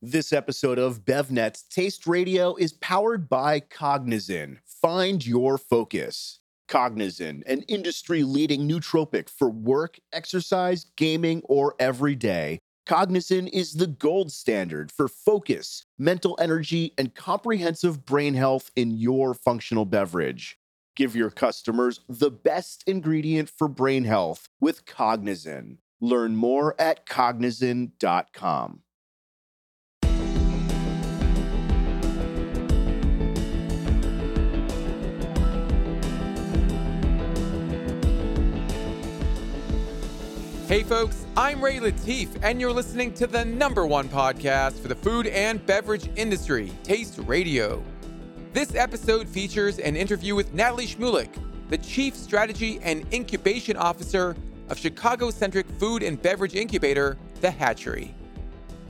This episode of BevNet's Taste Radio is powered by Cognizin. Find your focus. Cognizin, an industry leading nootropic for work, exercise, gaming, or every day. Cognizin is the gold standard for focus, mental energy, and comprehensive brain health in your functional beverage. Give your customers the best ingredient for brain health with Cognizin. Learn more at cognizin.com. Hey folks, I'm Ray Latif, and you're listening to the number one podcast for the food and beverage industry, Taste Radio. This episode features an interview with Natalie Shmulik, the Chief Strategy and Incubation Officer of Chicago centric food and beverage incubator, The Hatchery.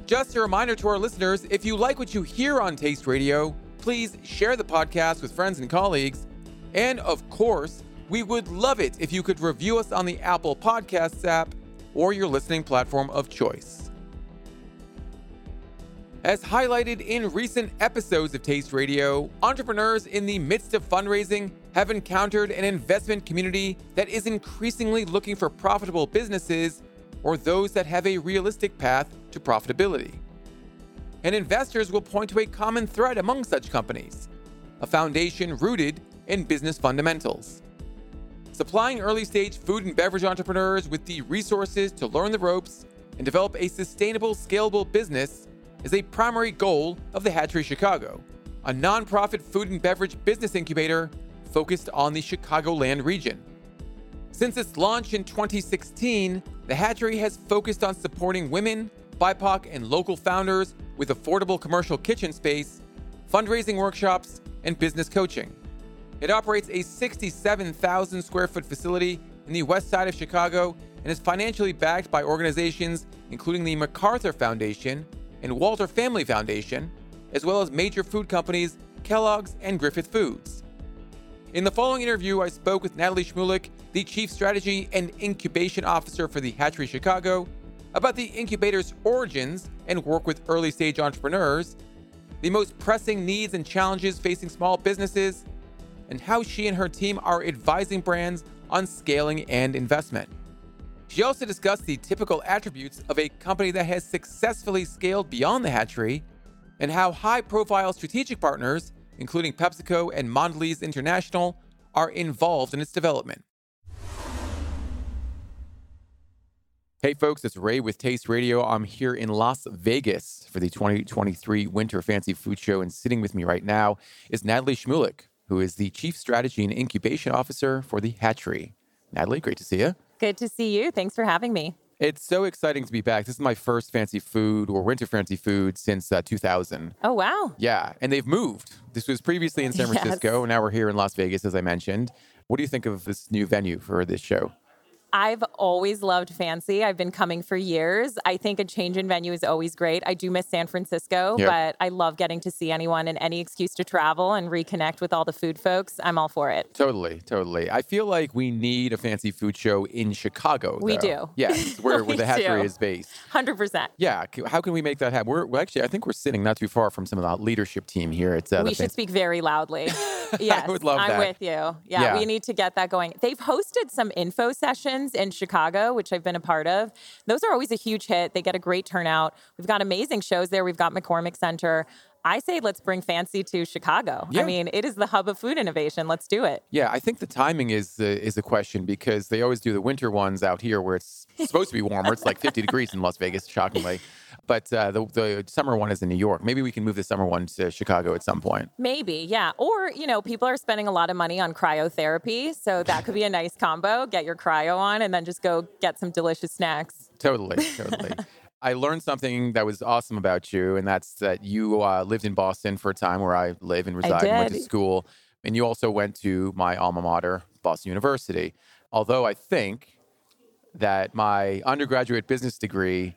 Just a reminder to our listeners if you like what you hear on Taste Radio, please share the podcast with friends and colleagues. And of course, we would love it if you could review us on the Apple Podcasts app or your listening platform of choice. As highlighted in recent episodes of Taste Radio, entrepreneurs in the midst of fundraising have encountered an investment community that is increasingly looking for profitable businesses or those that have a realistic path to profitability. And investors will point to a common thread among such companies a foundation rooted in business fundamentals. Supplying early stage food and beverage entrepreneurs with the resources to learn the ropes and develop a sustainable, scalable business is a primary goal of the Hatchery Chicago, a nonprofit food and beverage business incubator focused on the Chicagoland region. Since its launch in 2016, the Hatchery has focused on supporting women, BIPOC, and local founders with affordable commercial kitchen space, fundraising workshops, and business coaching. It operates a 67,000 square foot facility in the west side of Chicago and is financially backed by organizations including the MacArthur Foundation and Walter Family Foundation, as well as major food companies Kellogg's and Griffith Foods. In the following interview, I spoke with Natalie Shmulik, the Chief Strategy and Incubation Officer for the Hatchery Chicago, about the incubator's origins and work with early stage entrepreneurs, the most pressing needs and challenges facing small businesses, and how she and her team are advising brands on scaling and investment. She also discussed the typical attributes of a company that has successfully scaled beyond the hatchery and how high profile strategic partners, including PepsiCo and Mondelez International, are involved in its development. Hey folks, it's Ray with Taste Radio. I'm here in Las Vegas for the 2023 Winter Fancy Food Show, and sitting with me right now is Natalie Shmulik, who is the Chief Strategy and Incubation Officer for the Hatchery. Natalie, great to see you. Good to see you. Thanks for having me. It's so exciting to be back. This is my first fancy food or winter fancy food since uh, 2000. Oh, wow. Yeah, and they've moved. This was previously in San Francisco, yes. now we're here in Las Vegas, as I mentioned. What do you think of this new venue for this show? I've always loved fancy. I've been coming for years. I think a change in venue is always great. I do miss San Francisco, yep. but I love getting to see anyone and any excuse to travel and reconnect with all the food folks. I'm all for it. Totally, totally. I feel like we need a fancy food show in Chicago. We though. do. Yes, where, where the hatchery is based. 100%. Yeah. How can we make that happen? We're well, actually, I think we're sitting not too far from some of the leadership team here. It's uh, we should speak very loudly. yes, I would love I'm that. with you. Yeah, yeah, we need to get that going. They've hosted some info sessions in Chicago, which I've been a part of. Those are always a huge hit. They get a great turnout. We've got amazing shows there. We've got McCormick Center. I say let's bring fancy to Chicago. Yeah. I mean, it is the hub of food innovation. Let's do it. Yeah, I think the timing is the is a question because they always do the winter ones out here where it's supposed to be warmer. It's like 50 degrees in Las Vegas, shockingly. But uh, the, the summer one is in New York. Maybe we can move the summer one to Chicago at some point. Maybe, yeah. Or, you know, people are spending a lot of money on cryotherapy. So that could be a nice combo. Get your cryo on and then just go get some delicious snacks. Totally, totally. I learned something that was awesome about you, and that's that you uh, lived in Boston for a time where I live and reside and went to school. And you also went to my alma mater, Boston University. Although I think that my undergraduate business degree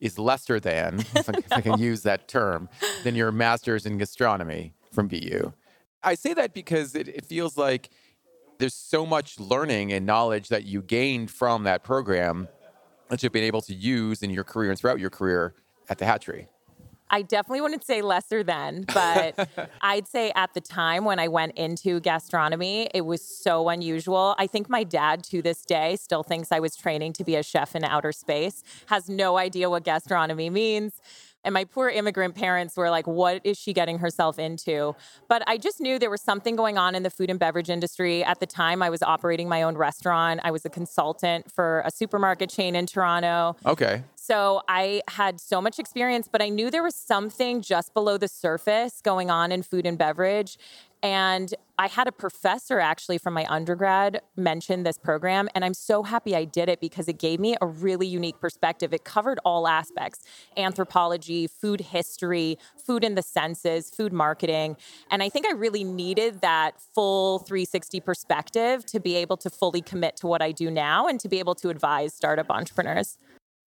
is lesser than, if I, if I can use that term, than your master's in gastronomy from BU. I say that because it, it feels like there's so much learning and knowledge that you gained from that program that you've been able to use in your career and throughout your career at the hatchery. I definitely wouldn't say lesser than, but I'd say at the time when I went into gastronomy, it was so unusual. I think my dad to this day still thinks I was training to be a chef in outer space, has no idea what gastronomy means. And my poor immigrant parents were like, what is she getting herself into? But I just knew there was something going on in the food and beverage industry. At the time, I was operating my own restaurant, I was a consultant for a supermarket chain in Toronto. Okay. So I had so much experience, but I knew there was something just below the surface going on in food and beverage. And I had a professor actually from my undergrad mention this program, and I'm so happy I did it because it gave me a really unique perspective. It covered all aspects anthropology, food history, food in the senses, food marketing. And I think I really needed that full 360 perspective to be able to fully commit to what I do now and to be able to advise startup entrepreneurs.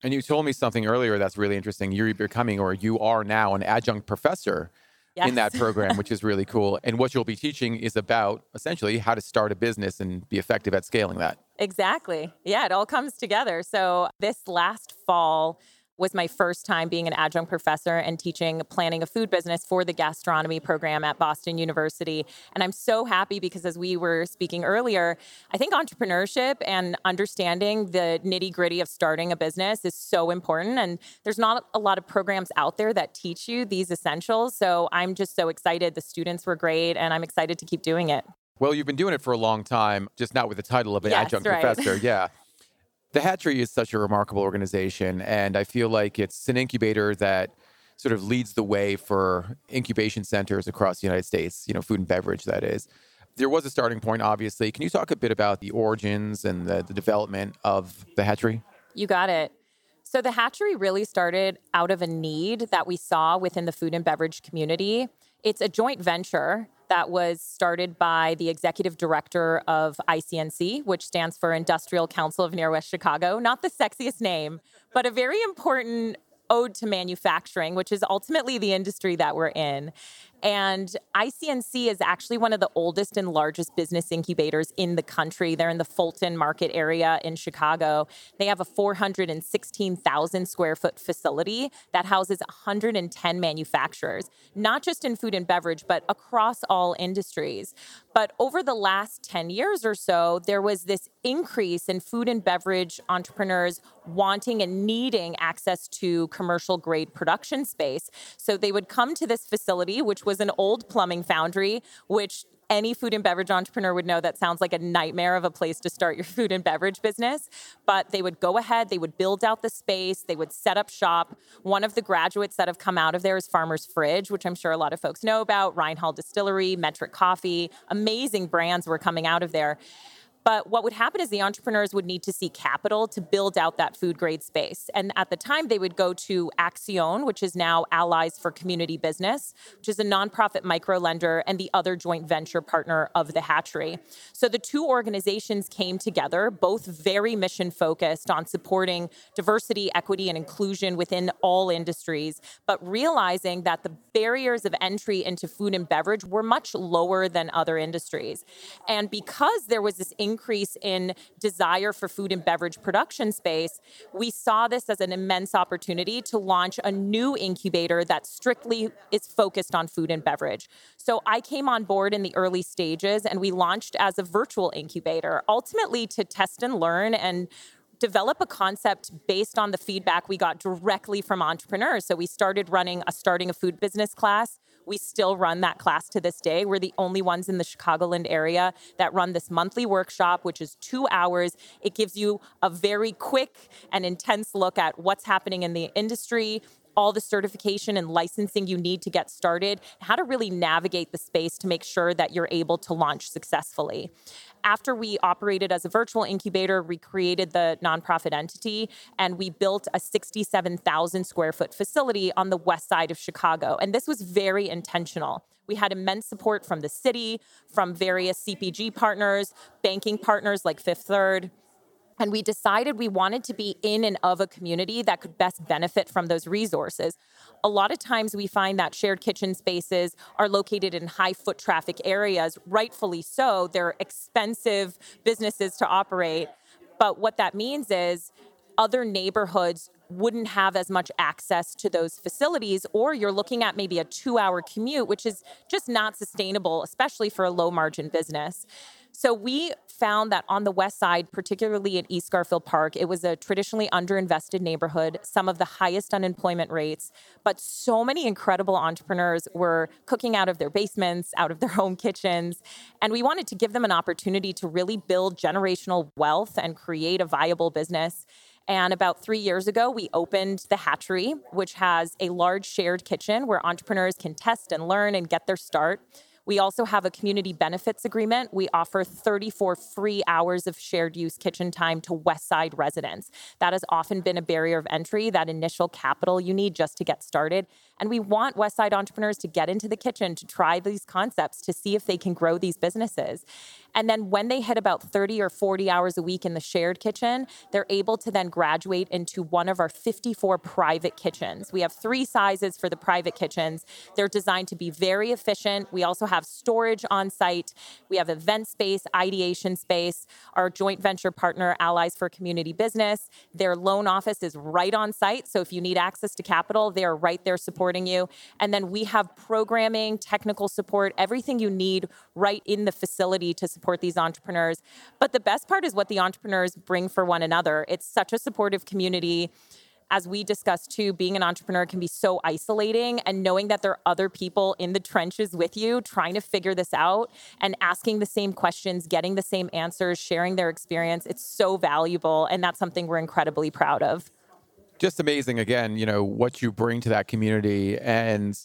And you told me something earlier that's really interesting. You're becoming, or you are now, an adjunct professor yes. in that program, which is really cool. And what you'll be teaching is about essentially how to start a business and be effective at scaling that. Exactly. Yeah, it all comes together. So this last fall, was my first time being an adjunct professor and teaching planning a food business for the gastronomy program at Boston University. And I'm so happy because, as we were speaking earlier, I think entrepreneurship and understanding the nitty gritty of starting a business is so important. And there's not a lot of programs out there that teach you these essentials. So I'm just so excited. The students were great, and I'm excited to keep doing it. Well, you've been doing it for a long time, just not with the title of an yes, adjunct right. professor. Yeah. The Hatchery is such a remarkable organization, and I feel like it's an incubator that sort of leads the way for incubation centers across the United States, you know, food and beverage, that is. There was a starting point, obviously. Can you talk a bit about the origins and the, the development of the hatchery? You got it. So, the hatchery really started out of a need that we saw within the food and beverage community. It's a joint venture that was started by the executive director of ICNC, which stands for Industrial Council of Near West Chicago. Not the sexiest name, but a very important ode to manufacturing, which is ultimately the industry that we're in. And ICNC is actually one of the oldest and largest business incubators in the country. They're in the Fulton market area in Chicago. They have a 416,000 square foot facility that houses 110 manufacturers, not just in food and beverage, but across all industries. But over the last 10 years or so, there was this increase in food and beverage entrepreneurs wanting and needing access to commercial grade production space. So they would come to this facility, which was an old plumbing foundry, which any food and beverage entrepreneur would know that sounds like a nightmare of a place to start your food and beverage business. But they would go ahead, they would build out the space, they would set up shop. One of the graduates that have come out of there is Farmer's Fridge, which I'm sure a lot of folks know about, Rhine Hall Distillery, Metric Coffee. Amazing brands were coming out of there. But what would happen is the entrepreneurs would need to see capital to build out that food grade space. And at the time, they would go to Accion, which is now Allies for Community Business, which is a nonprofit micro lender and the other joint venture partner of the hatchery. So the two organizations came together, both very mission focused on supporting diversity, equity, and inclusion within all industries, but realizing that the barriers of entry into food and beverage were much lower than other industries. And because there was this increase in desire for food and beverage production space, we saw this as an immense opportunity to launch a new incubator that strictly is focused on food and beverage. So I came on board in the early stages and we launched as a virtual incubator, ultimately to test and learn and develop a concept based on the feedback we got directly from entrepreneurs. So we started running a starting a food business class. We still run that class to this day. We're the only ones in the Chicagoland area that run this monthly workshop, which is two hours. It gives you a very quick and intense look at what's happening in the industry, all the certification and licensing you need to get started, how to really navigate the space to make sure that you're able to launch successfully after we operated as a virtual incubator, we created the nonprofit entity and we built a 67,000 square foot facility on the west side of Chicago. And this was very intentional. We had immense support from the city, from various CPG partners, banking partners like Fifth Third, and we decided we wanted to be in and of a community that could best benefit from those resources. A lot of times we find that shared kitchen spaces are located in high foot traffic areas, rightfully so. They're expensive businesses to operate. But what that means is other neighborhoods wouldn't have as much access to those facilities, or you're looking at maybe a two hour commute, which is just not sustainable, especially for a low margin business. So we found that on the west side, particularly in East Garfield Park, it was a traditionally underinvested neighborhood, some of the highest unemployment rates, but so many incredible entrepreneurs were cooking out of their basements, out of their home kitchens, and we wanted to give them an opportunity to really build generational wealth and create a viable business. And about three years ago, we opened the Hatchery, which has a large shared kitchen where entrepreneurs can test and learn and get their start. We also have a community benefits agreement. We offer 34 free hours of shared use kitchen time to West Side residents. That has often been a barrier of entry, that initial capital you need just to get started. And we want West Side entrepreneurs to get into the kitchen to try these concepts to see if they can grow these businesses. And then when they hit about 30 or 40 hours a week in the shared kitchen, they're able to then graduate into one of our 54 private kitchens. We have three sizes for the private kitchens. They're designed to be very efficient. We also have storage on site. We have event space, ideation space. Our joint venture partner, Allies for Community Business, their loan office is right on site. So if you need access to capital, they are right there supporting you. And then we have programming, technical support, everything you need right in the facility to support support these entrepreneurs. But the best part is what the entrepreneurs bring for one another. It's such a supportive community. As we discussed too, being an entrepreneur can be so isolating, and knowing that there are other people in the trenches with you trying to figure this out and asking the same questions, getting the same answers, sharing their experience, it's so valuable. And that's something we're incredibly proud of. Just amazing, again, you know, what you bring to that community. And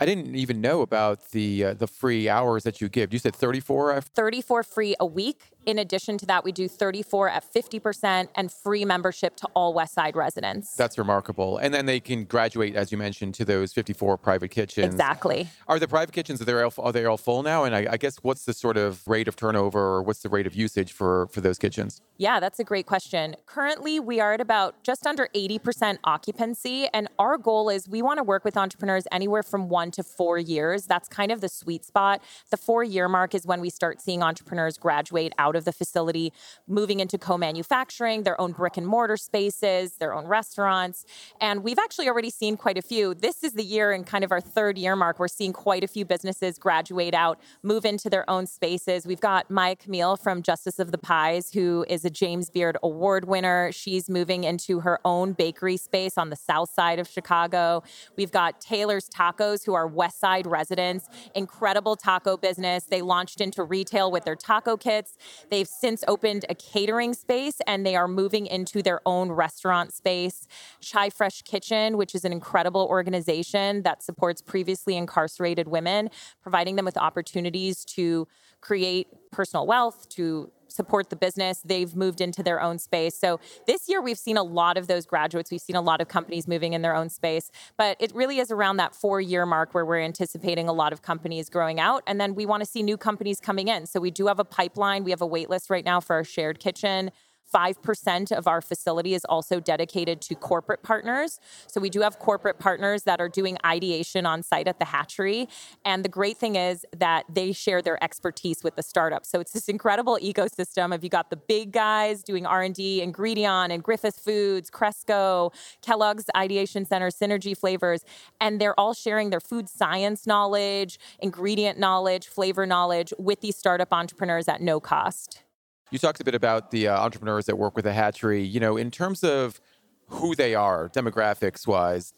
I didn't even know about the uh, the free hours that you give. You said 34? 34 free a week in addition to that, we do 34 at 50% and free membership to all West Side residents. That's remarkable. And then they can graduate, as you mentioned, to those 54 private kitchens. Exactly. Are the private kitchens, are they all, are they all full now? And I, I guess what's the sort of rate of turnover or what's the rate of usage for, for those kitchens? Yeah, that's a great question. Currently, we are at about just under 80% occupancy. And our goal is we want to work with entrepreneurs anywhere from one to four years. That's kind of the sweet spot. The four year mark is when we start seeing entrepreneurs graduate out out of the facility, moving into co manufacturing, their own brick and mortar spaces, their own restaurants. And we've actually already seen quite a few. This is the year and kind of our third year mark. We're seeing quite a few businesses graduate out, move into their own spaces. We've got Maya Camille from Justice of the Pies, who is a James Beard Award winner. She's moving into her own bakery space on the south side of Chicago. We've got Taylor's Tacos, who are West Side residents, incredible taco business. They launched into retail with their taco kits. They've since opened a catering space and they are moving into their own restaurant space. Chi Fresh Kitchen, which is an incredible organization that supports previously incarcerated women, providing them with opportunities to create personal wealth, to support the business. They've moved into their own space. So this year, we've seen a lot of those graduates. We've seen a lot of companies moving in their own space. But it really is around that four year mark where we're anticipating a lot of companies growing out. And then we want to see new companies coming in. So we do have a pipeline. We have a wait list right now for our shared kitchen. 5% of our facility is also dedicated to corporate partners. So we do have corporate partners that are doing ideation on site at the hatchery. And the great thing is that they share their expertise with the startup. So it's this incredible ecosystem of you got the big guys doing R&D, Ingredion and Griffith Foods, Cresco, Kellogg's Ideation Center, Synergy Flavors, and they're all sharing their food science knowledge, ingredient knowledge, flavor knowledge with these startup entrepreneurs at no cost. You talked a bit about the uh, entrepreneurs that work with the hatchery. You know, in terms of who they are, demographics wise,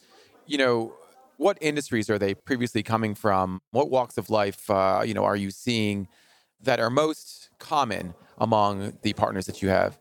you know, what industries are they previously coming from? What walks of life, uh, you know, are you seeing that are most common among the partners that you have?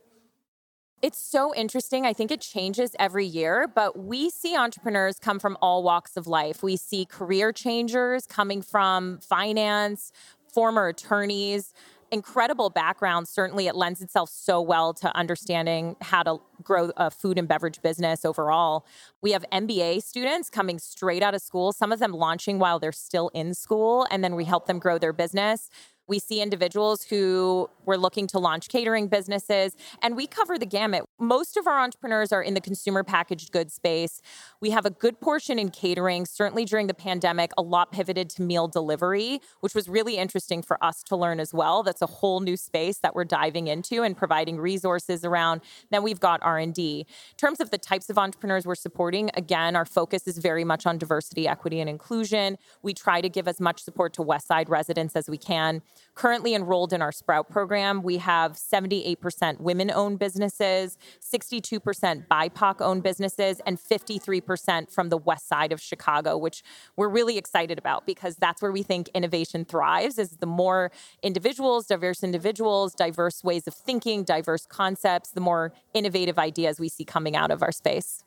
It's so interesting. I think it changes every year, but we see entrepreneurs come from all walks of life. We see career changers coming from finance, former attorneys, incredible background. Certainly, it lends itself so well to understanding how to grow a food and beverage business overall. We have MBA students coming straight out of school, some of them launching while they're still in school, and then we help them grow their business. We see individuals who were looking to launch catering businesses, and we cover the gamut. Most of our entrepreneurs are in the consumer packaged goods space. We have a good portion in catering. Certainly during the pandemic, a lot pivoted to meal delivery, which was really interesting for us to learn as well. That's a whole new space that we're diving into and providing resources around. Then we've got R&D. In terms of the types of entrepreneurs we're supporting, again, our focus is very much on diversity, equity, and inclusion. We try to give as much support to West Side residents as we can. Currently enrolled in our Sprout program, we have 78% women owned businesses, 62% BIPOC owned businesses, and 53% from the west side of Chicago, which we're really excited about because that's where we think innovation thrives is the more individuals, diverse individuals, diverse ways of thinking, diverse concepts, the more innovative ideas we see coming out of our space.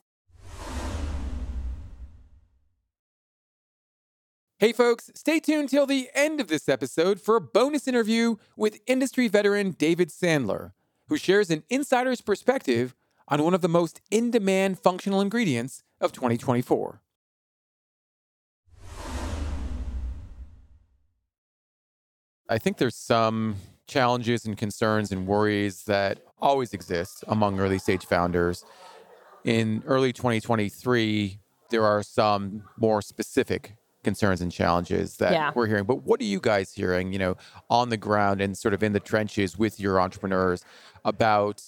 Hey, folks, stay tuned till the end of this episode for a bonus interview with industry veteran David Sandler, who shares an insider's perspective on one of the most in demand functional ingredients of 2024. I think there's some challenges and concerns and worries that always exist among early stage founders. In early 2023, there are some more specific concerns and challenges that Yeah. we're hearing. But what are you guys hearing, you know, on the ground and sort of in the trenches with your entrepreneurs about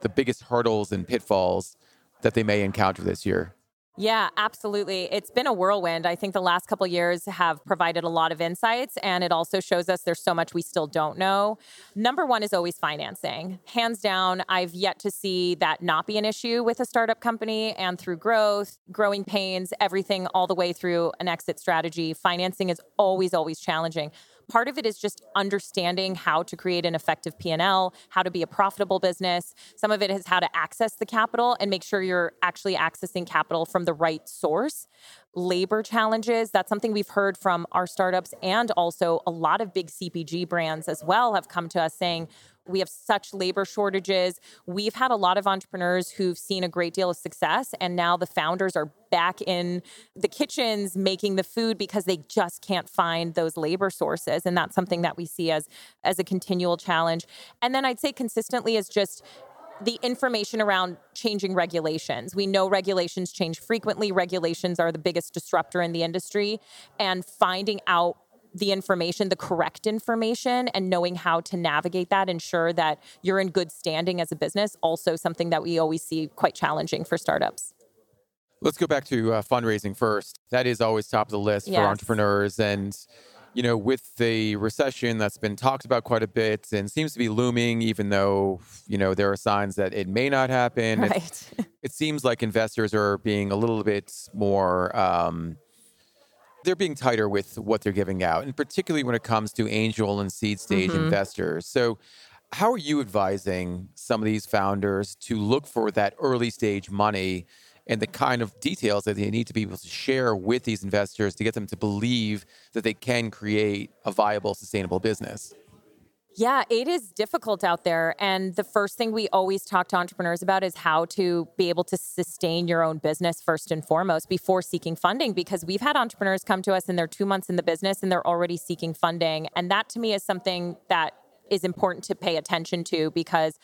the biggest hurdles and pitfalls that they may encounter this year? Yeah, absolutely. It's been a whirlwind. I think the last couple years have provided a lot of insights and it also shows us there's so much we still don't know. Number 1 is always financing. Hands down, I've yet to see that not be an issue with a startup company and through growth, growing pains, everything all the way through an exit strategy. Financing is always always challenging part of it is just understanding how to create an effective p&l how to be a profitable business. Some of it is how to access the capital and make sure you're actually accessing capital from the right source. Labor challenges that's something we've heard from our startups and also a lot of big cpg brands as well have come to us saying we have such labor shortages. We've had a lot of entrepreneurs who've seen a great deal of success, and now the founders are back in the kitchens making the food because they just can't find those labor sources. And that's something that we see as, as a continual challenge. And then I'd say consistently is just the information around changing regulations. We know regulations change frequently. Regulations are the biggest disruptor in the industry, and finding out the information, the correct information, and knowing how to navigate that, ensure that you're in good standing as a business, also something that we always see quite challenging for startups. Let's go back to uh, fundraising first. That is always top of the list for entrepreneurs. And, you know, with the recession that's been talked about quite a bit and seems to be looming, even though, you know, there are signs that it may not happen. It- Right. It, seems like investors are being a little bit more, um, they're being tighter with what they're giving out, and particularly when it comes to angel and seed stage Mhm. investors. So, how are you advising some of these founders to look for that early stage money and the kind of details that they need to be able to share with these investors to get them to believe that they can create a viable, sustainable business? Yeah, it is difficult out there. And the first thing we always talk to entrepreneurs about is how to be able to sustain your own business first and foremost before seeking funding. Because we've had entrepreneurs come to us and they're two months in the business and they're already seeking funding. And that to me is something that is important to pay attention to because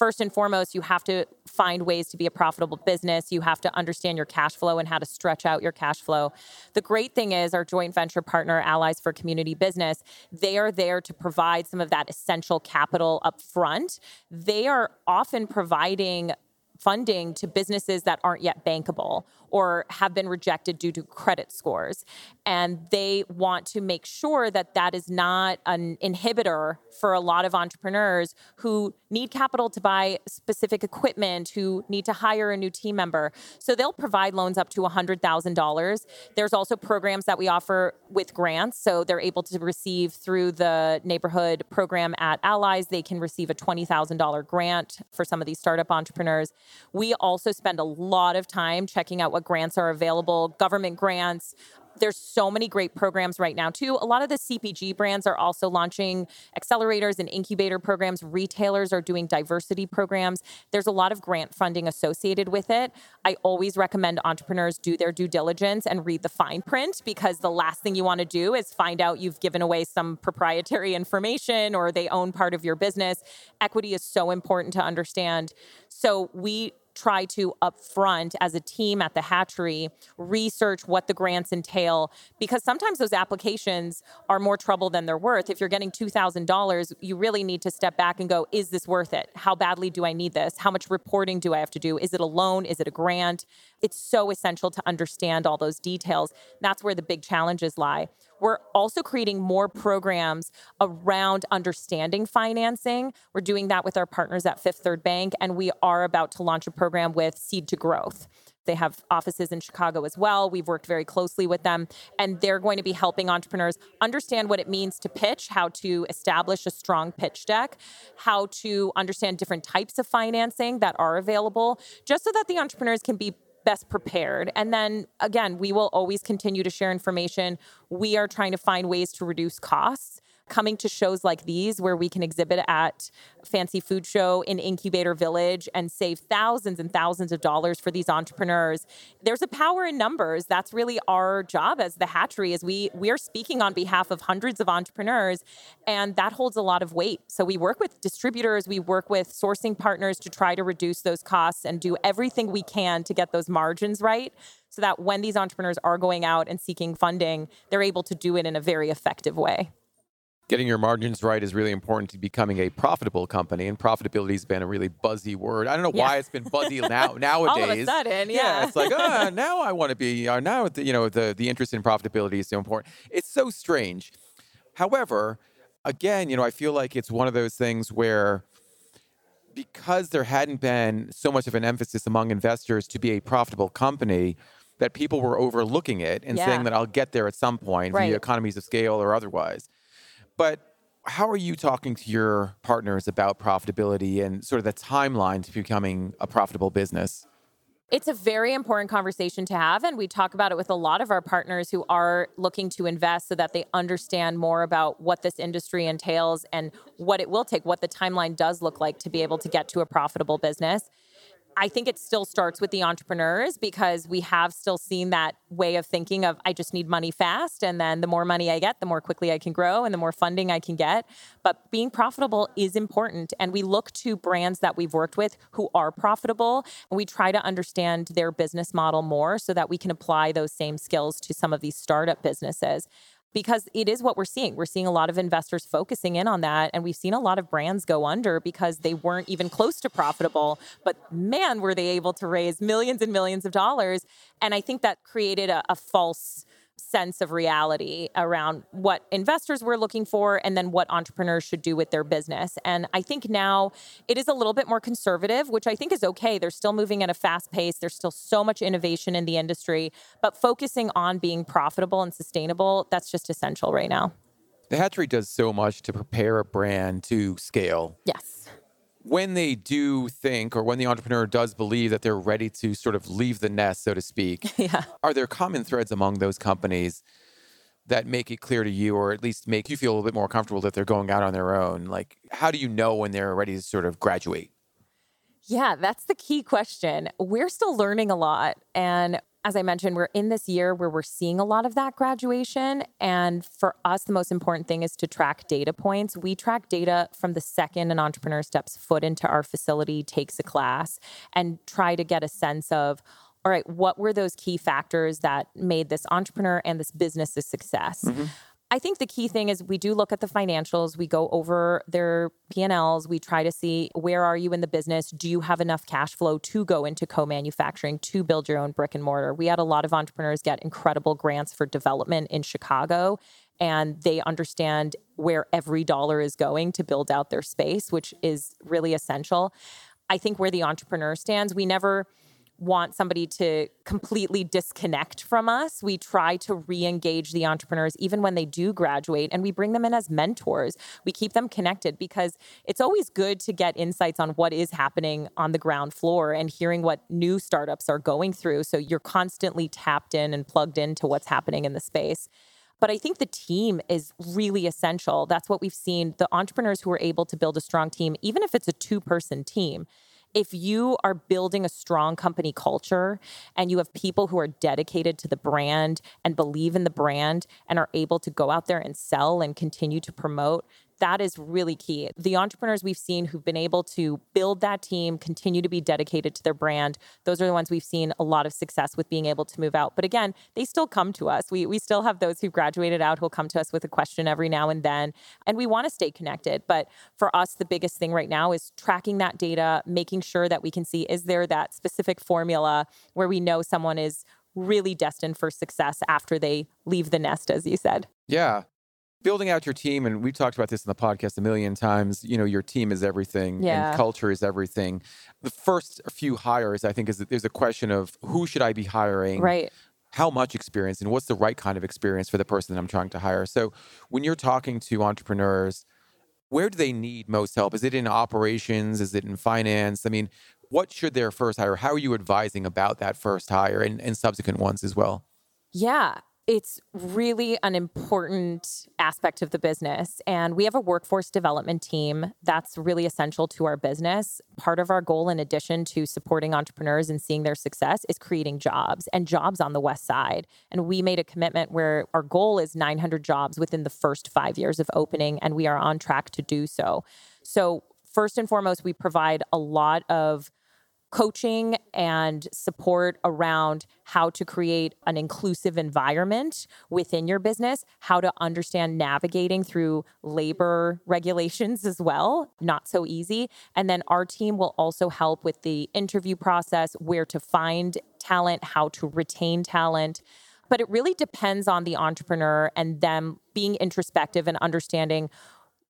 first and foremost, you have to find ways to be a profitable business. You have to understand your cash flow and how to stretch out your cash flow. The great thing is, our joint venture partner, Allies for Community Business, they are there to provide some of that essential capital up front. They are often providing funding to businesses that aren't yet bankable or have been rejected due to credit scores. And they want to make sure that that is not an inhibitor for a lot of entrepreneurs who need capital to buy specific equipment, who need to hire a new team member. So they'll provide loans up to $100,000. There's also programs that we offer with grants. So they're able to receive through the neighborhood program at Allies, they can receive a $20,000 grant for some of these startup entrepreneurs. We also spend a lot of time checking out what grants are available, government grants, there's so many great programs right now too. A lot of the cpg brands are also launching accelerators and incubator programs. Retailers are doing diversity programs. There's a lot of grant funding associated with it. I always recommend entrepreneurs do their due diligence and read the fine print because the last thing you want to do is find out you've given away some proprietary information or they own part of your business. Equity is so important to understand. So we try to upfront as a team at the hatchery research what the grants entail because sometimes those applications are more trouble than they're worth. If you're getting $2000 you really need to step back and go is this worth it? How badly do i need this? How much reporting do i have to do? Is it a loan? Is it a grant? It's so essential to understand all those details. That's where the big challenges lie we're also creating more programs around understanding financing. We're doing that with our partners at Fifth Third Bank, and we are about to launch a program with Seed to Growth. They have offices in Chicago as well. We've worked very closely with them, and they're going to be helping entrepreneurs understand what it means to pitch, how to establish a strong pitch deck, how to understand different types of financing that are available, just so that the entrepreneurs can be best prepared. And then again, we will always continue to share information. We are trying to find ways to reduce costs coming to shows like these where we can exhibit at fancy food show in incubator village and save thousands and thousands of dollars for these entrepreneurs there's a power in numbers. That's really our job as the hatchery is we we're speaking on behalf of hundreds of entrepreneurs and that holds a lot of weight. So we work with distributors we work with sourcing partners to try to reduce those costs and do everything we can to get those margins right so that when these entrepreneurs are going out and seeking funding they're able to do it in a very effective way getting your margins right is really important to becoming a profitable company. And profitability has been a really buzzy word. I don't know yeah. why it's been buzzy now nowadays. All of a sudden, yeah. yeah it's like, oh, now I want to be. Uh, now the, you know the the interest in profitability is so important. It's so strange. However, again, you know, I feel like it's one of those things where because there hadn't been so much of an emphasis among investors to be a profitable company that people were overlooking it and yeah. saying that I'll get there at some point right. via economies of scale or otherwise. But how are you talking to your partners about profitability and sort of the timeline to becoming a profitable business? It's a very important conversation to have. And we talk about it with a lot of our partners who are looking to invest so that they understand more about what this industry entails and what it will take, what the timeline does look like to be able to get to a profitable business. I think it still starts with the entrepreneurs because we have still seen that way of thinking of I just need money fast and then the more money I get the more quickly I can grow and the more funding I can get. But being profitable is important and we look to brands that we've worked with who are profitable and we try to understand their business model more so that we can apply those same skills to some of these startup businesses because it is what we're seeing. We're seeing a lot of investors focusing in on that. And we've seen a lot of brands go under because they weren't even close to profitable. But man, were they able to raise millions and millions of dollars. And I think that created a, a false sense of reality around what investors were looking for and then what entrepreneurs should do with their business. And I think now it is a little bit more conservative, which I think is okay. They're still moving at a fast pace, there's still so much innovation in the industry, but focusing on being profitable and sustainable, that's just essential right now. The Hatchery does so much to prepare a brand to scale. Yes when they do think or when the entrepreneur does believe that they're ready to sort of leave the nest, so to speak, yeah. are there common threads among those companies that make it clear to you or at least make you feel a little bit more comfortable that they're going out on their own? Like, how do you know when they're ready to sort of graduate? Yeah, that's the key question. We're still learning a lot. And as I mentioned, we're in this year where we're seeing a lot of that graduation. And for us, the most important thing is to track data points. We track data from the second an entrepreneur steps foot into our facility, takes a class, and try to get a sense of, all right, what were those key factors that made this entrepreneur and this business a success? Mm-hmm. I think the key thing is we do look at the financials. We go over their P&Ls. We try to see where are you in the business? Do you have enough cash flow to go into co-manufacturing to build your own brick and mortar? We had a lot of entrepreneurs get incredible grants for development in Chicago and they understand where every dollar is going to build out their space, which is really essential. I think where the entrepreneur stands, we never want somebody to completely disconnect from us. We try to re engage the entrepreneurs even when they do graduate, and we bring them in as mentors. We keep them connected because it's always good to get insights on what is happening on the ground floor and hearing what new startups are going through. So you're constantly tapped in and plugged into what's happening in the space. But I think the team is really essential. That's what we've seen. The entrepreneurs who are able to build a strong team, even if it's a two person team, if you are building a strong company culture and you have people who are dedicated to the brand and believe in the brand and are able to go out there and sell and continue to promote, that is really key. The entrepreneurs we've seen who've been able to build that team, continue to be dedicated to their brand, those are the ones we've seen a lot of success with being able to move out. But again, they still come to us. We, we still have those who graduated out who'll come to us with a question every now and then. And we want to stay connected. But for us, the biggest thing right now is tracking that data, making sure that we can see is there that specific formula where we know someone is really destined for success after they leave the nest, as you said. Yeah building out your team and we've talked about this in the podcast a million times you know your team is everything yeah. and culture is everything. The first few hires i think is that there's a question of who should i be hiring right. how much experience and what's the right kind of experience for the person that i'm trying to hire. So when you're talking to entrepreneurs where do they need most help? Is it in operations? Is it in finance? I mean what should their first hire how are you advising about that first hire and, and subsequent ones as well? Yeah it's really an important aspect of the business. And we have a workforce development team that's really essential to our business. Part of our goal, in addition to supporting entrepreneurs and seeing their success, is creating jobs and jobs on the West Side. And we made a commitment where our goal is 900 jobs within the first five years of opening, and we are on track to do so. So, first and foremost, we provide a lot of coaching and support around how to create an inclusive environment within your business, how to understand navigating through labor regulations as well. Not so easy. And then our team will also help with the interview process, where to find talent, how to retain talent. But it really depends on the entrepreneur and them being introspective and understanding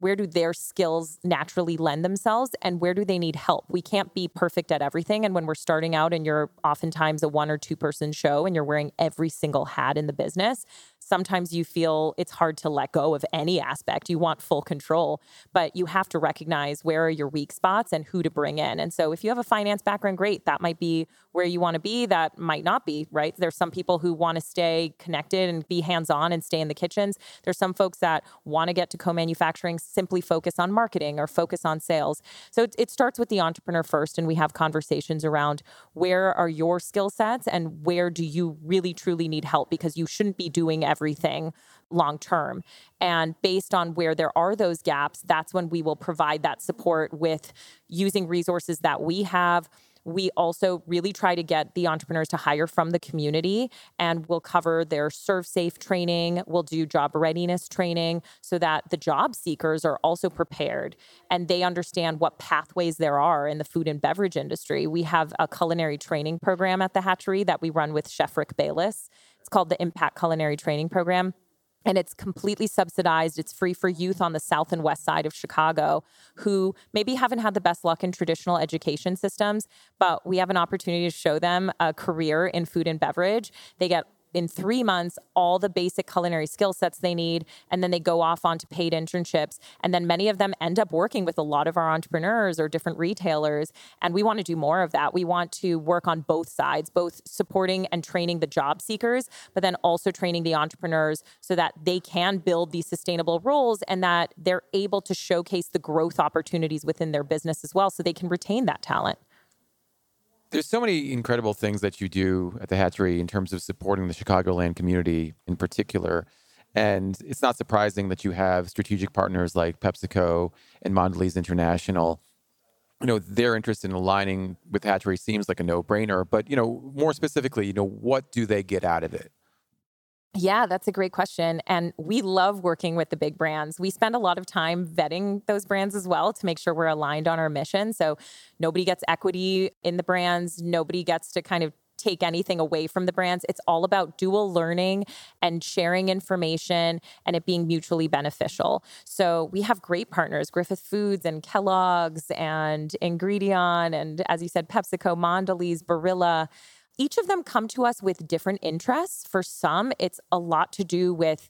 where do their skills naturally lend themselves and where do they need help? We can't be perfect at everything. And when we're starting out and you're oftentimes a one or two person show and you're wearing every single hat in the business, sometimes you feel it's hard to let go of any aspect. You want full control, but you have to recognize where are your weak spots and who to bring in. And so if you have a finance background, great, that might be where you want to be. That might not be, right? There's some people who want to stay connected and be hands on and stay in the kitchens. There's some folks that want to get to co manufacturing, simply focus on marketing or focus on sales. So it, it starts with the entrepreneur first, and we have conversations around where are your skill sets and where do you really truly need help because you shouldn't be doing everything everything long term. And based on where there are those gaps, that's when we will provide that support with using resources that we have. We also really try to get the entrepreneurs to hire from the community and we'll cover their ServSafe training. We'll do job readiness training so that the job seekers are also prepared and they understand what pathways there are in the food and beverage industry. We have a culinary training program at the hatchery that we run with Chef Rick Bayless. It's called the Impact Culinary Training Program. And it's completely subsidized. It's free for youth on the south and west side of Chicago who maybe haven't had the best luck in traditional education systems, but we have an opportunity to show them a career in food and beverage. They get in three months all the basic culinary skill sets they need and then they go off onto paid internships. And then many of them end up working with a lot of our entrepreneurs or different retailers and we want to do more of that. We want to work on both sides both supporting and training the job seekers but then also training the entrepreneurs so that they can build these sustainable roles and that they're able to showcase the growth opportunities within their business as well so they can retain that talent there's so many incredible things that you do at the hatchery in terms of supporting the Chicagoland community in particular. And it's not surprising that you have strategic partners like PepsiCo and Mondelez International. You know, their interest in aligning with Hatchery seems like a no-brainer, but you know, more specifically, you know, what do they get out of it? Yeah, that's a great question. And we love working with the big brands. We spend a lot of time vetting those brands as well to make sure we're aligned on our mission. So nobody gets equity in the brands, nobody gets to kind of take anything away from the brands. It's all about dual learning and sharing information and it being mutually beneficial. So we have great partners, Griffith Foods and Kellogg's and Ingredion and as you said, PepsiCo, Mondelez, Barilla each of them come to us with different interests. For some, it's a lot to do with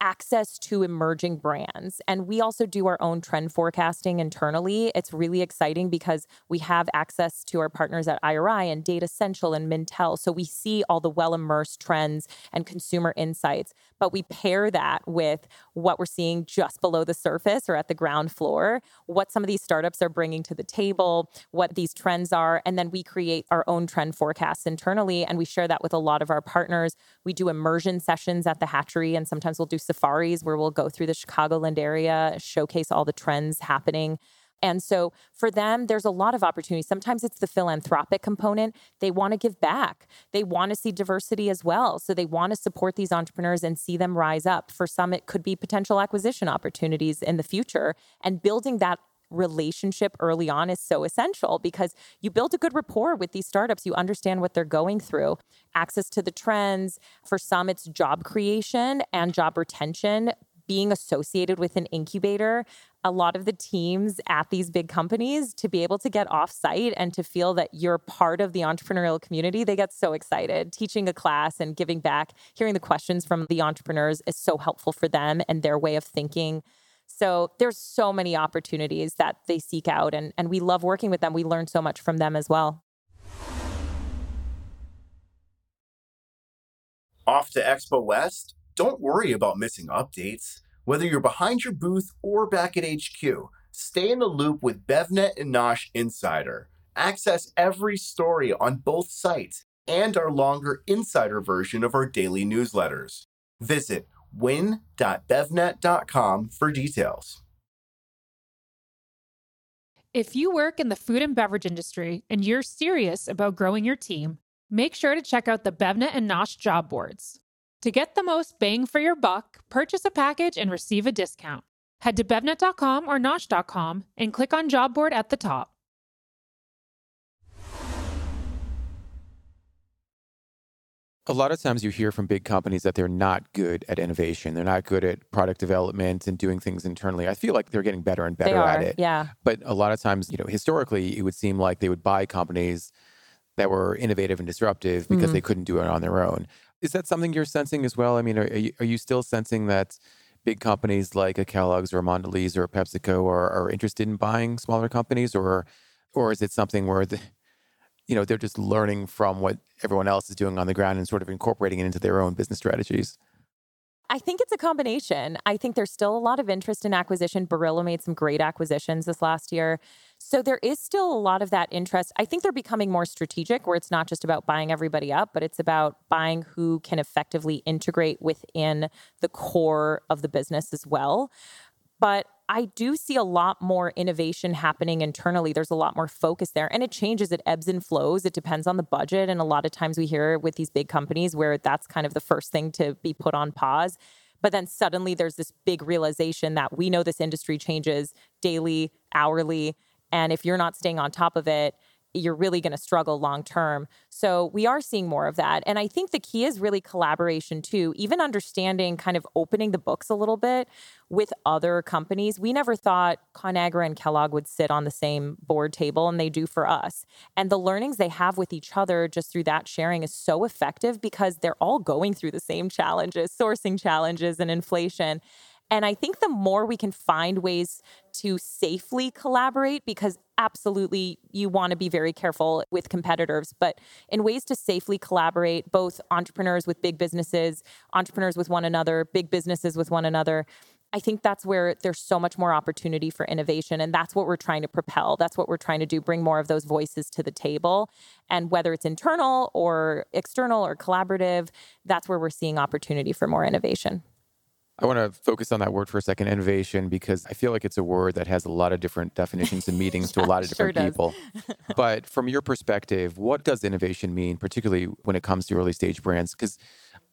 access to emerging brands. And we also do our own trend forecasting internally. It's really exciting because we have access to our partners at IRI and Datassential and Mintel. So we see all the well immersed trends and consumer insights, but we pair that with what we're seeing just below the surface or at the ground floor, what some of these startups are bringing to the table, what these trends are. And then we create our own trend forecasts internally and we share that with a lot of our partners. We do immersion sessions at the hatchery and sometimes we'll do safaris where we'll go through the Chicagoland area, showcase all the trends happening. And so for them, there's a lot of opportunity. Sometimes it's the philanthropic component. They want to give back, they want to see diversity as well. So they want to support these entrepreneurs and see them rise up. For some, it could be potential acquisition opportunities in the future. And building that relationship early on is so essential because you build a good rapport with these startups. You understand what they're going through, access to the trends. For some, it's job creation and job retention. Being associated with an incubator, a lot of the teams at these big companies to be able to get off site and to feel that you're part of the entrepreneurial community, they get so excited. Teaching a class and giving back, hearing the questions from the entrepreneurs is so helpful for them and their way of thinking. So there's so many opportunities that they seek out and, and we love working with them. We learn so much from them as well. Off to Expo West? Don't worry about missing updates. Whether you're behind your booth or back at HQ, stay in the loop with BevNet and Nosh Insider. Access every story on both sites and our longer insider version of our daily newsletters. Visit win.bevnet.com for details. If you work in the food and beverage industry and you're serious about growing your team, make sure to check out the BevNet and Nosh job boards. To get the most bang for your buck, purchase a package and receive a discount. Head to bevnet.com or nosh.com and click on job board at the top. A lot of times you hear from big companies that they're not good at innovation. They're not good at product development and doing things internally. I feel like they're getting better and better at it. Yeah. But a lot of times, you know, historically, it would seem like they would buy companies that were innovative and disruptive because Mhm. they couldn't do it on their own. Is that something you're sensing as well? I mean, are, are, you, are you still sensing that big companies like a Kellogg's or a Mondelez or a PepsiCo are, are interested in buying smaller companies, or or is it something where the, you know they're just learning from what everyone else is doing on the ground and sort of incorporating it into their own business strategies? I think it's a combination. I think there's still a lot of interest in acquisition. Barilla made some great acquisitions this last year. So there is still a lot of that interest. I think they're becoming more strategic where it's not just about buying everybody up, but it's about buying who can effectively integrate within the core of the business as well. But I do see a lot more innovation happening internally. There's a lot more focus there, and it changes. It ebbs and flows. It depends on the budget. And a lot of times we hear with these big companies where that's kind of the first thing to be put on pause. But then suddenly there's this big realization that we know this industry changes daily, hourly. And if you're not staying on top of it, you're really going to struggle long term. So we are seeing more of that. And I think the key is really collaboration too, even understanding kind of opening the books a little bit with other companies. We never thought ConAgra and Kellogg would sit on the same board table, and they do for us. And the learnings they have with each other just through that sharing is so effective because they're all going through the same challenges, sourcing challenges and inflation. And I think the more we can find ways to safely collaborate, because absolutely you want to be very careful with competitors, but in ways to safely collaborate, both entrepreneurs with big businesses, entrepreneurs with one another, big businesses with one another. I think that's where there's so much more opportunity for innovation. And that's what we're trying to propel. That's what we're trying to do, bring more of those voices to the table. And whether it's internal or external or collaborative, that's where we're seeing opportunity for more innovation. I want to focus on that word for a second, innovation, because I feel like it's a word that has a lot of different definitions and meanings to a lot of sure different does. people. but from your perspective, what does innovation mean, particularly when it comes to early stage brands? Because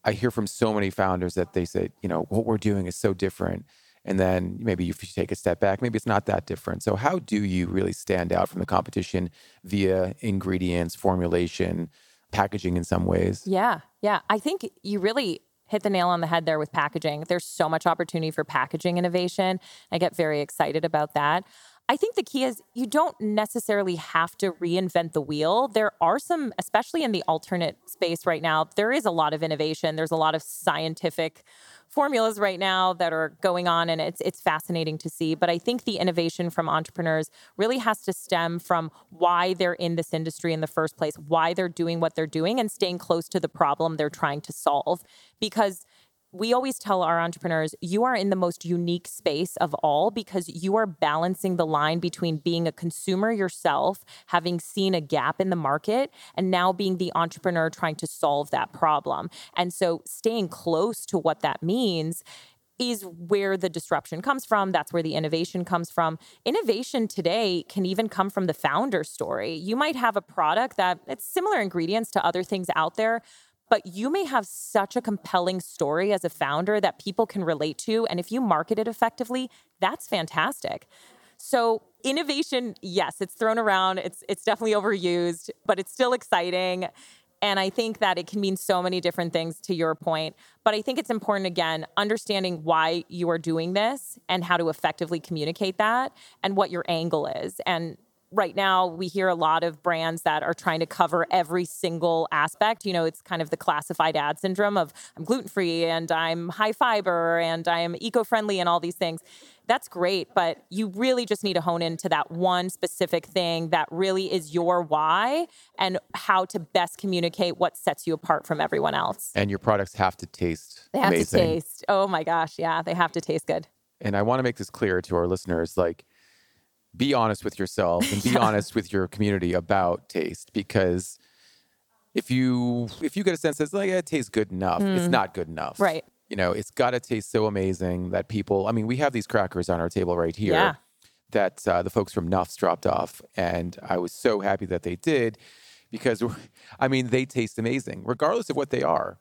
I hear from so many founders that they say, you know, what we're doing is so different. And then maybe if you take a step back, maybe it's not that different. So, how do you really stand out from the competition via ingredients, formulation, packaging in some ways. Yeah, yeah. I think you really hit the nail on the head there with packaging. There's so much opportunity for packaging innovation. I get very excited about that. I think the key is you don't necessarily have to reinvent the wheel. There are some, especially in the alternate space right now, there is a lot of innovation. There's a lot of scientific formulas right now that are going on and it's it's fascinating to see but i think the innovation from entrepreneurs really has to stem from why they're in this industry in the first place why they're doing what they're doing and staying close to the problem they're trying to solve because we always tell our entrepreneurs you are in the most unique space of all because you are balancing the line between being a consumer yourself, having seen a gap in the market, and now being the entrepreneur trying to solve that problem. And so staying close to what that means is where the disruption comes from. That's where the innovation comes from. Innovation today can even come from the founder story. You might have a product that it's similar ingredients to other things out there, but you may have such a compelling story as a founder that people can relate to. And if you market it effectively, that's fantastic. So innovation, yes, it's thrown around. It's it's definitely overused, but it's still exciting. And I think that it can mean so many different things to your point. But I think it's important, again, understanding why you are doing this and how to effectively communicate that and what your angle is. And right now we hear a lot of brands that are trying to cover every single aspect. You know it's kind of the classified ad syndrome of i'm gluten free and i'm high fiber and i'm eco-friendly and all these things. That's great but you really just need to hone into that one specific thing that really is your why and how to best communicate what sets you apart from everyone else. And your products have to taste they have amazing. to taste. Oh my gosh yeah they have to taste good. And I want to make this clear to our listeners like be honest with yourself and be honest with your community about taste because if you if you get a sense that's like yeah, it tastes good enough, it's not good enough. Mm. Right. You know, it's got to taste so amazing that people. I mean, we have these crackers on our table right here Yeah. that uh, the folks from Nuffs dropped off, and I was so happy that they did because, I mean, they taste amazing regardless of what they are.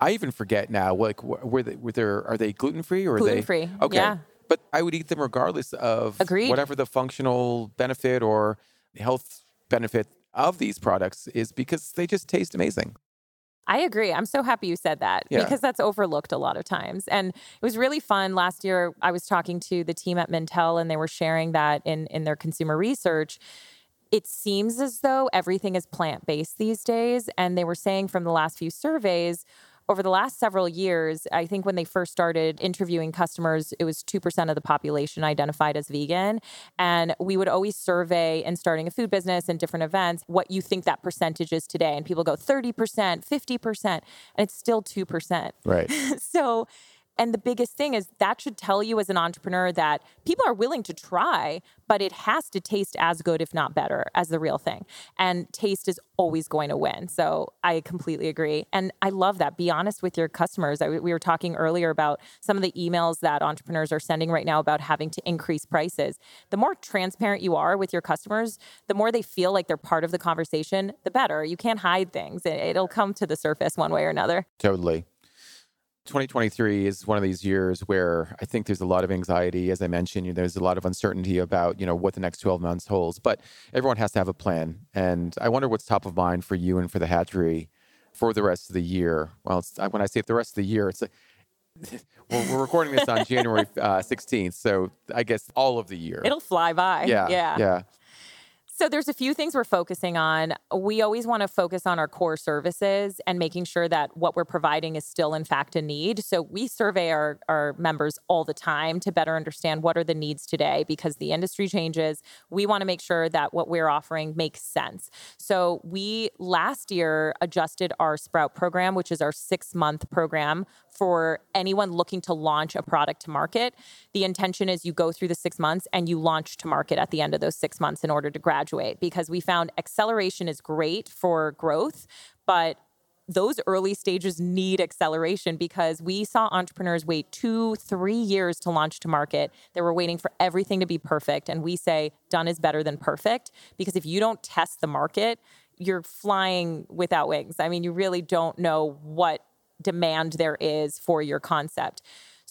I even forget now, like, were they, were there, are they gluten free or are they Gluten-free, Okay, yeah. But I would eat them regardless of Agreed. whatever the functional benefit or health benefit of these products is because they just taste amazing. I agree. I'm so happy you said that Yeah. because that's overlooked a lot of times. And it was really fun. Last year, I was talking to the team at Mintel and they were sharing that in, in their consumer research. It seems as though everything is plant based these days. And they were saying from the last few surveys, over the last several years, I think when they first started interviewing customers, it was 2% of the population identified as vegan. And we would always survey in starting a food business and different events what you think that percentage is today. And people go 30%, 50%, and it's still 2%. Right. so, and the biggest thing is that should tell you as an entrepreneur that people are willing to try, but it has to taste as good, if not better, as the real thing. And taste is always going to win. So I completely agree. And I love that. Be honest with your customers. I, we were talking earlier about some of the emails that entrepreneurs are sending right now about having to increase prices. The more transparent you are with your customers, the more they feel like they're part of the conversation, the better. You can't hide things, It- it'll come to the surface one way or another. Totally. 2023 is one of these years where I think there's a lot of anxiety. As I mentioned, you know, there's a lot of uncertainty about, you know, what the next 12 months holds, but everyone has to have a plan. And I wonder what's top of mind for you and for the hatchery for the rest of the year. Well, it's, when I say the rest of the year, it's a, we're, we're recording this on January uh, 16th. So I guess all of the year. It'll fly by. yeah. Yeah. Yeah. So there's a few things we're focusing on. We always want to focus on our core services and making sure that what we're providing is still in fact a need. So we survey our, our members all the time to better understand what are the needs today because the industry changes. We want to make sure that what we're offering makes sense. So we last year adjusted our Sprout program, which is our six month program for anyone looking to launch a product to market. The intention is you go through the six months and you launch to market at the end of those six months in order to graduate because we found acceleration is great for growth, but those early stages need acceleration because we saw entrepreneurs wait two, three years to launch to market. They were waiting for everything to be perfect. And we say done is better than perfect because if you don't test the market, you're flying without wings. I mean, you really don't know what demand there is for your concept.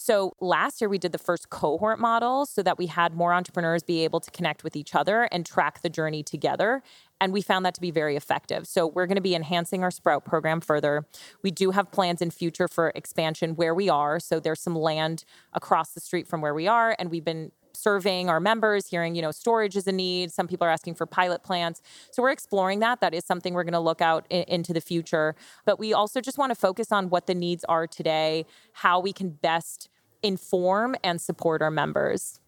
So last year we did the first cohort model so that we had more entrepreneurs be able to connect with each other and track the journey together. And we found that to be very effective. So we're going to be enhancing our Sprout program further. We do have plans in future for expansion where we are. So there's some land across the street from where we are, and we've been surveying our members, hearing, you know, storage is a need. Some people are asking for pilot plants. So we're exploring that. That is something we're going to look out in, into the future. But we also just want to focus on what the needs are today, how we can best inform and support our members.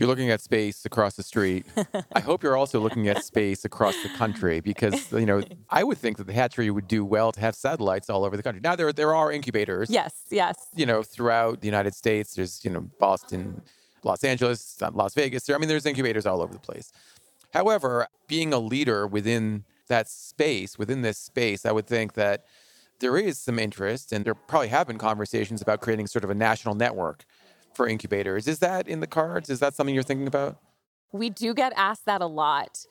You're looking at space across the street. I hope you're also looking at space across the country because you know I would think that the hatchery would do well to have satellites all over the country. Now there there are incubators. Yes, yes. You know throughout the United States, there's you know Boston, Los Angeles, uh, Las Vegas. There, I mean, there's incubators all over the place. However, being a leader within that space, within this space, I would think that there is some interest, and there probably have been conversations about creating sort of a national network for incubators. Is that in the cards? Is that something you're thinking about? We do get asked that a lot.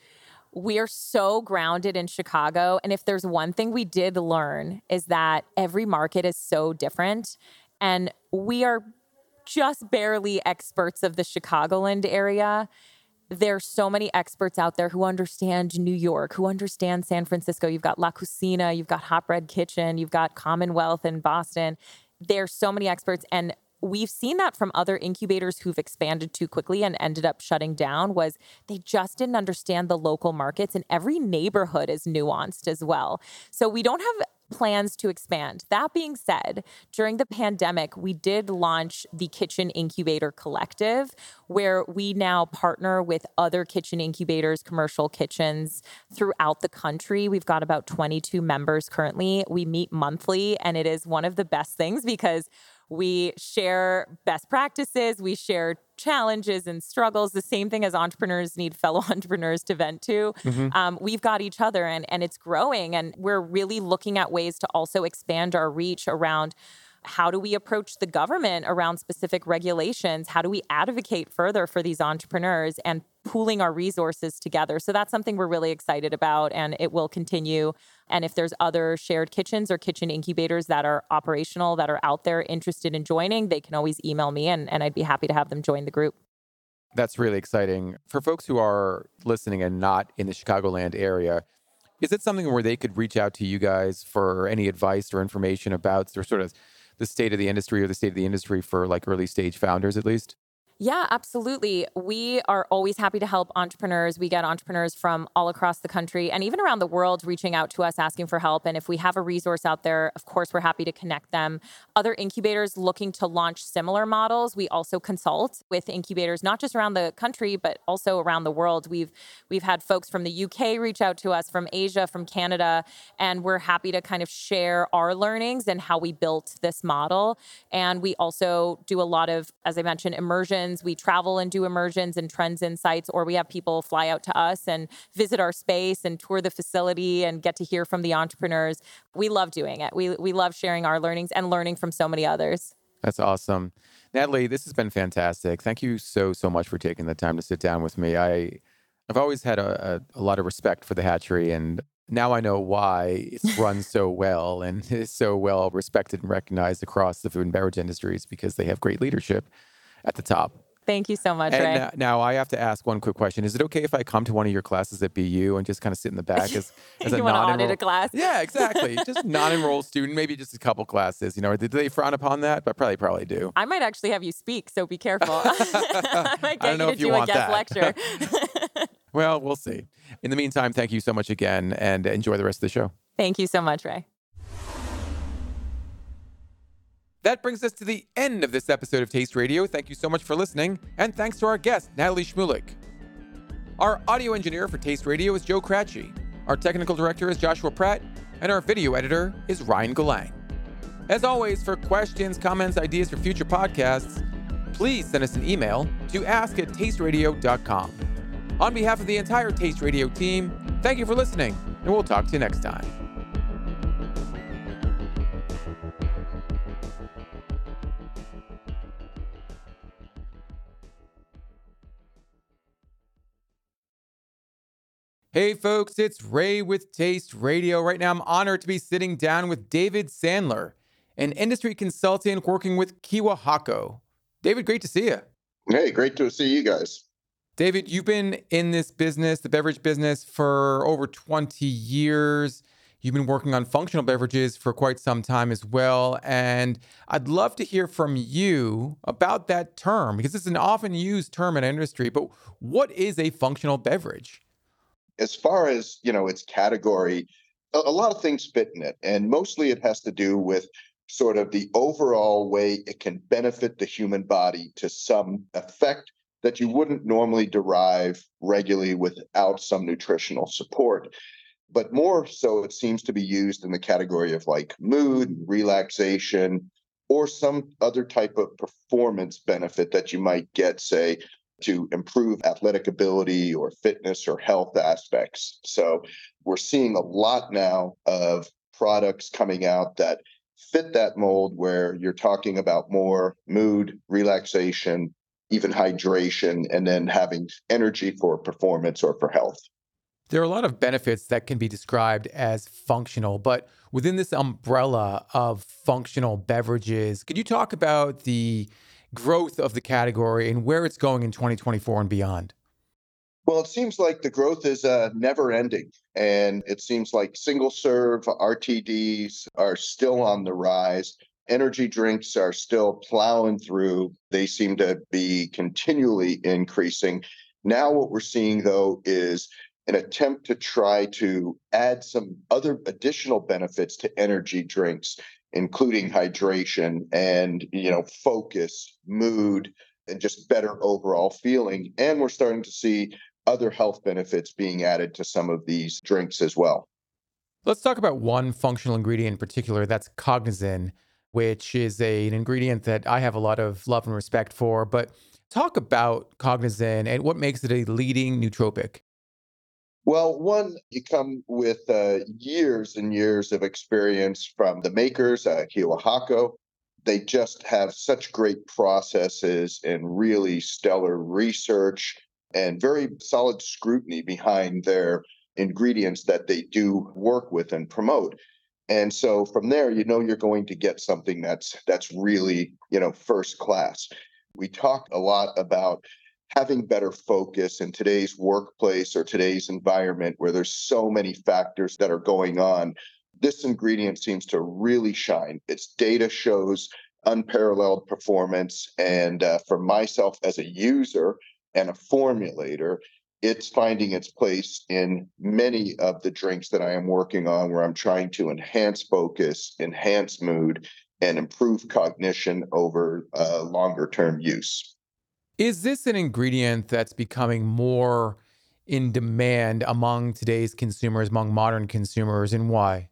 We are so grounded in Chicago. And if there's one thing we did learn, is that every market is so different. And we are just barely experts of the Chicagoland area. There's so many experts out there who understand New York, who understand San Francisco. You've got La Cucina, you've got Hot Bread Kitchen, you've got Commonwealth in Boston. There's so many experts. And we've seen that from other incubators who've expanded too quickly and ended up shutting down was they just didn't understand the local markets and every neighborhood is nuanced as well so we don't have plans to expand. That being said, during the pandemic, we did launch the Kitchen Incubator Collective, where we now partner with other kitchen incubators, commercial kitchens throughout the country. We've got about 22 members currently. We meet monthly, and it is one of the best things because we share best practices, we share challenges and struggles, the same thing as entrepreneurs need fellow entrepreneurs to vent to. Mm-hmm. Um, we've got each other and, and it's growing. And we're really looking at ways to also expand our reach around how do we approach the government around specific regulations? How do we advocate further for these entrepreneurs and pooling our resources together? So that's something we're really excited about and it will continue. And if there's other shared kitchens or kitchen incubators that are operational that are out there interested in joining, they can always email me and, and I'd be happy to have them join the group. That's really exciting. For folks who are listening and not in the Chicagoland area, is it something where they could reach out to you guys for any advice or information about or sort of the state of the industry or the state of the industry for like early stage founders at least? Yeah, absolutely. We are always happy to help entrepreneurs. We get entrepreneurs from all across the country and even around the world reaching out to us asking for help. And if we have a resource out there, of course, we're happy to connect them. Other incubators looking to launch similar models, we also consult with incubators, not just around the country, but also around the world. We've we've had folks from the UK reach out to us, from Asia, from Canada, and we're happy to kind of share our learnings and how we built this model. And we also do a lot of, as I mentioned, immersion immersions. We travel and do immersions and trends insights, or we have people fly out to us and visit our space and tour the facility and get to hear from the entrepreneurs. We love doing it. We, we love sharing our learnings and learning from so many others. That's awesome. Natalie, this has been fantastic. Thank you so, so much for taking the time to sit down with me. I, I've always had a, a, a lot of respect for the hatchery, and now I know why it's run so well and is so well respected and recognized across the food and beverage industries because they have great leadership at the top. Thank you so much, and Ray. Now, now, I have to ask one quick question: Is it okay if I come to one of your classes at BU and just kind of sit in the back as, as a non-enrolled class? Yeah, exactly. just non-enrolled student, maybe just a couple classes. You know, do they frown upon that? But probably, probably do. I might actually have you speak, so be careful. I might get I you to do a guest that. lecture. well, we'll see. In the meantime, thank you so much again, and enjoy the rest of the show. Thank you so much, Ray. That brings us to the end of this episode of Taste Radio. Thank you so much for listening, and thanks to our guest, Natalie Shmulik. Our audio engineer for Taste Radio is Joe Cratchy. Our technical director is Joshua Pratt, and our video editor is Ryan Galang. As always, for questions, comments, ideas for future podcasts, please send us an email to ask at tasteradio.com. On behalf of the entire Taste Radio team, thank you for listening, and we'll talk to you next time. Hey, folks, it's Ray with Taste Radio. Right now, I'm honored to be sitting down with David Sandler, an industry consultant working with Kyowa Hakko. David, great to see you. Hey, great to see you guys. David, you've been in this business, the beverage business, for over 20 years. You've been working on functional beverages for quite some time as well. And I'd love to hear from you about that term because it's an often used term in industry. But what is a functional beverage? As far as, you know, its category, a, a lot of things fit in it. And mostly it has to do with sort of the overall way it can benefit the human body to some effect that you wouldn't normally derive regularly without some nutritional support but more so it seems to be used in the category of like mood, relaxation, or some other type of performance benefit that you might get, say, to improve athletic ability or fitness or health aspects. So we're seeing a lot now of products coming out that fit that mold where you're talking about more mood, relaxation, even hydration, and then having energy for performance or for health. There are a lot of benefits that can be described as functional, but within this umbrella of functional beverages, could you talk about the growth of the category and where it's going in 2024 and beyond? Well, it seems like the growth is uh, never ending. And it seems like single serve RTDs are still on the rise. Energy drinks are still plowing through. They seem to be continually increasing. Now, what we're seeing, though, is an attempt to try to add some other additional benefits to energy drinks including hydration and you know focus mood and just better overall feeling. And we're starting to see other health benefits being added to some of these drinks as well. Let's talk about one functional ingredient in particular that's cognizin which is a, an ingredient that i have a lot of love and respect for. But talk about cognizin and what makes it a leading nootropic well, one, you come with uh, years and years of experience from the makers, uh, Kyowa Hakko. They just have such great processes and really stellar research and very solid scrutiny behind their ingredients that they do work with and promote. And so from there, you know you're going to get something that's that's really, you know, first class. We talk a lot about having better focus in today's workplace or today's environment where there's so many factors that are going on this ingredient seems to really shine. Its data shows unparalleled performance and uh, for myself as a user and a formulator it's finding its place in many of the drinks that i am working on where i'm trying to enhance focus enhance mood and improve cognition over uh, longer term use is this an ingredient that's becoming more in demand among today's consumers, among modern consumers, and why?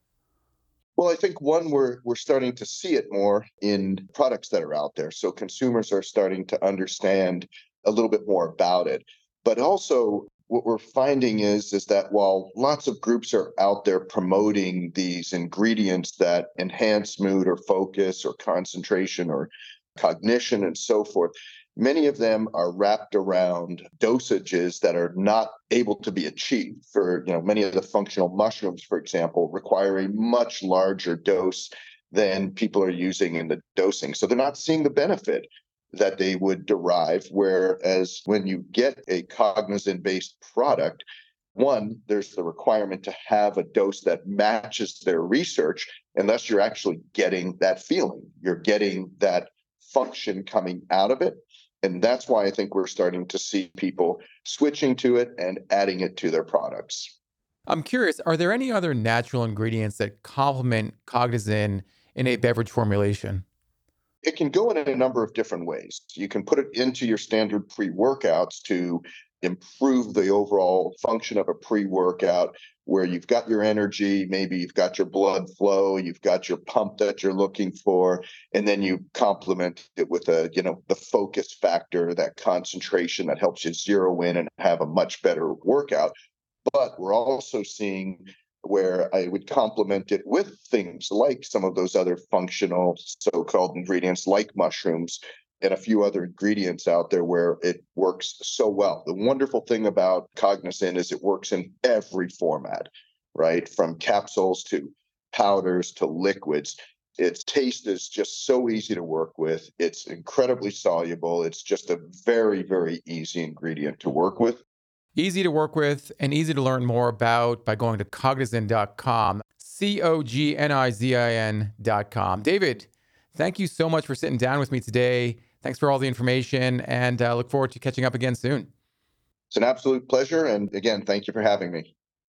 Well, I think one we're we're starting to see it more in products that are out there. So consumers are starting to understand a little bit more about it. But also what we're finding is is that while lots of groups are out there promoting these ingredients that enhance mood or focus or concentration or cognition and so forth, Many of them are wrapped around dosages that are not able to be achieved. For you know, many of the functional mushrooms, for example, require a much larger dose than people are using in the dosing. So they're not seeing the benefit that they would derive. Whereas when you get a cognizin based product, one, there's the requirement to have a dose that matches their research, unless you're actually getting that feeling. You're getting that function coming out of it. And that's why I think we're starting to see people switching to it and adding it to their products. I'm curious, are there any other natural ingredients that complement cognizin in a beverage formulation? It can go in a number of different ways. You can put it into your standard pre workouts to improve the overall function of a pre workout where you've got your energy, maybe you've got your blood flow, you've got your pump that you're looking for, and then you complement it with a, you know, the focus factor, that concentration that helps you zero in and have a much better workout. But we're also seeing where I would complement it with things like some of those other functional so-called ingredients like mushrooms and a few other ingredients out there where it works so well. The wonderful thing about Cognizin is it works in every format, right? From capsules to powders to liquids. Its taste is just so easy to work with. It's incredibly soluble. It's just a very, very easy ingredient to work with. Easy to work with and easy to learn more about by going to cognizin.com. C O G N I Z I N.com. David, thank you so much for sitting down with me today. Thanks for all the information and uh, look forward to catching up again soon. It's an absolute pleasure. And again, thank you for having me.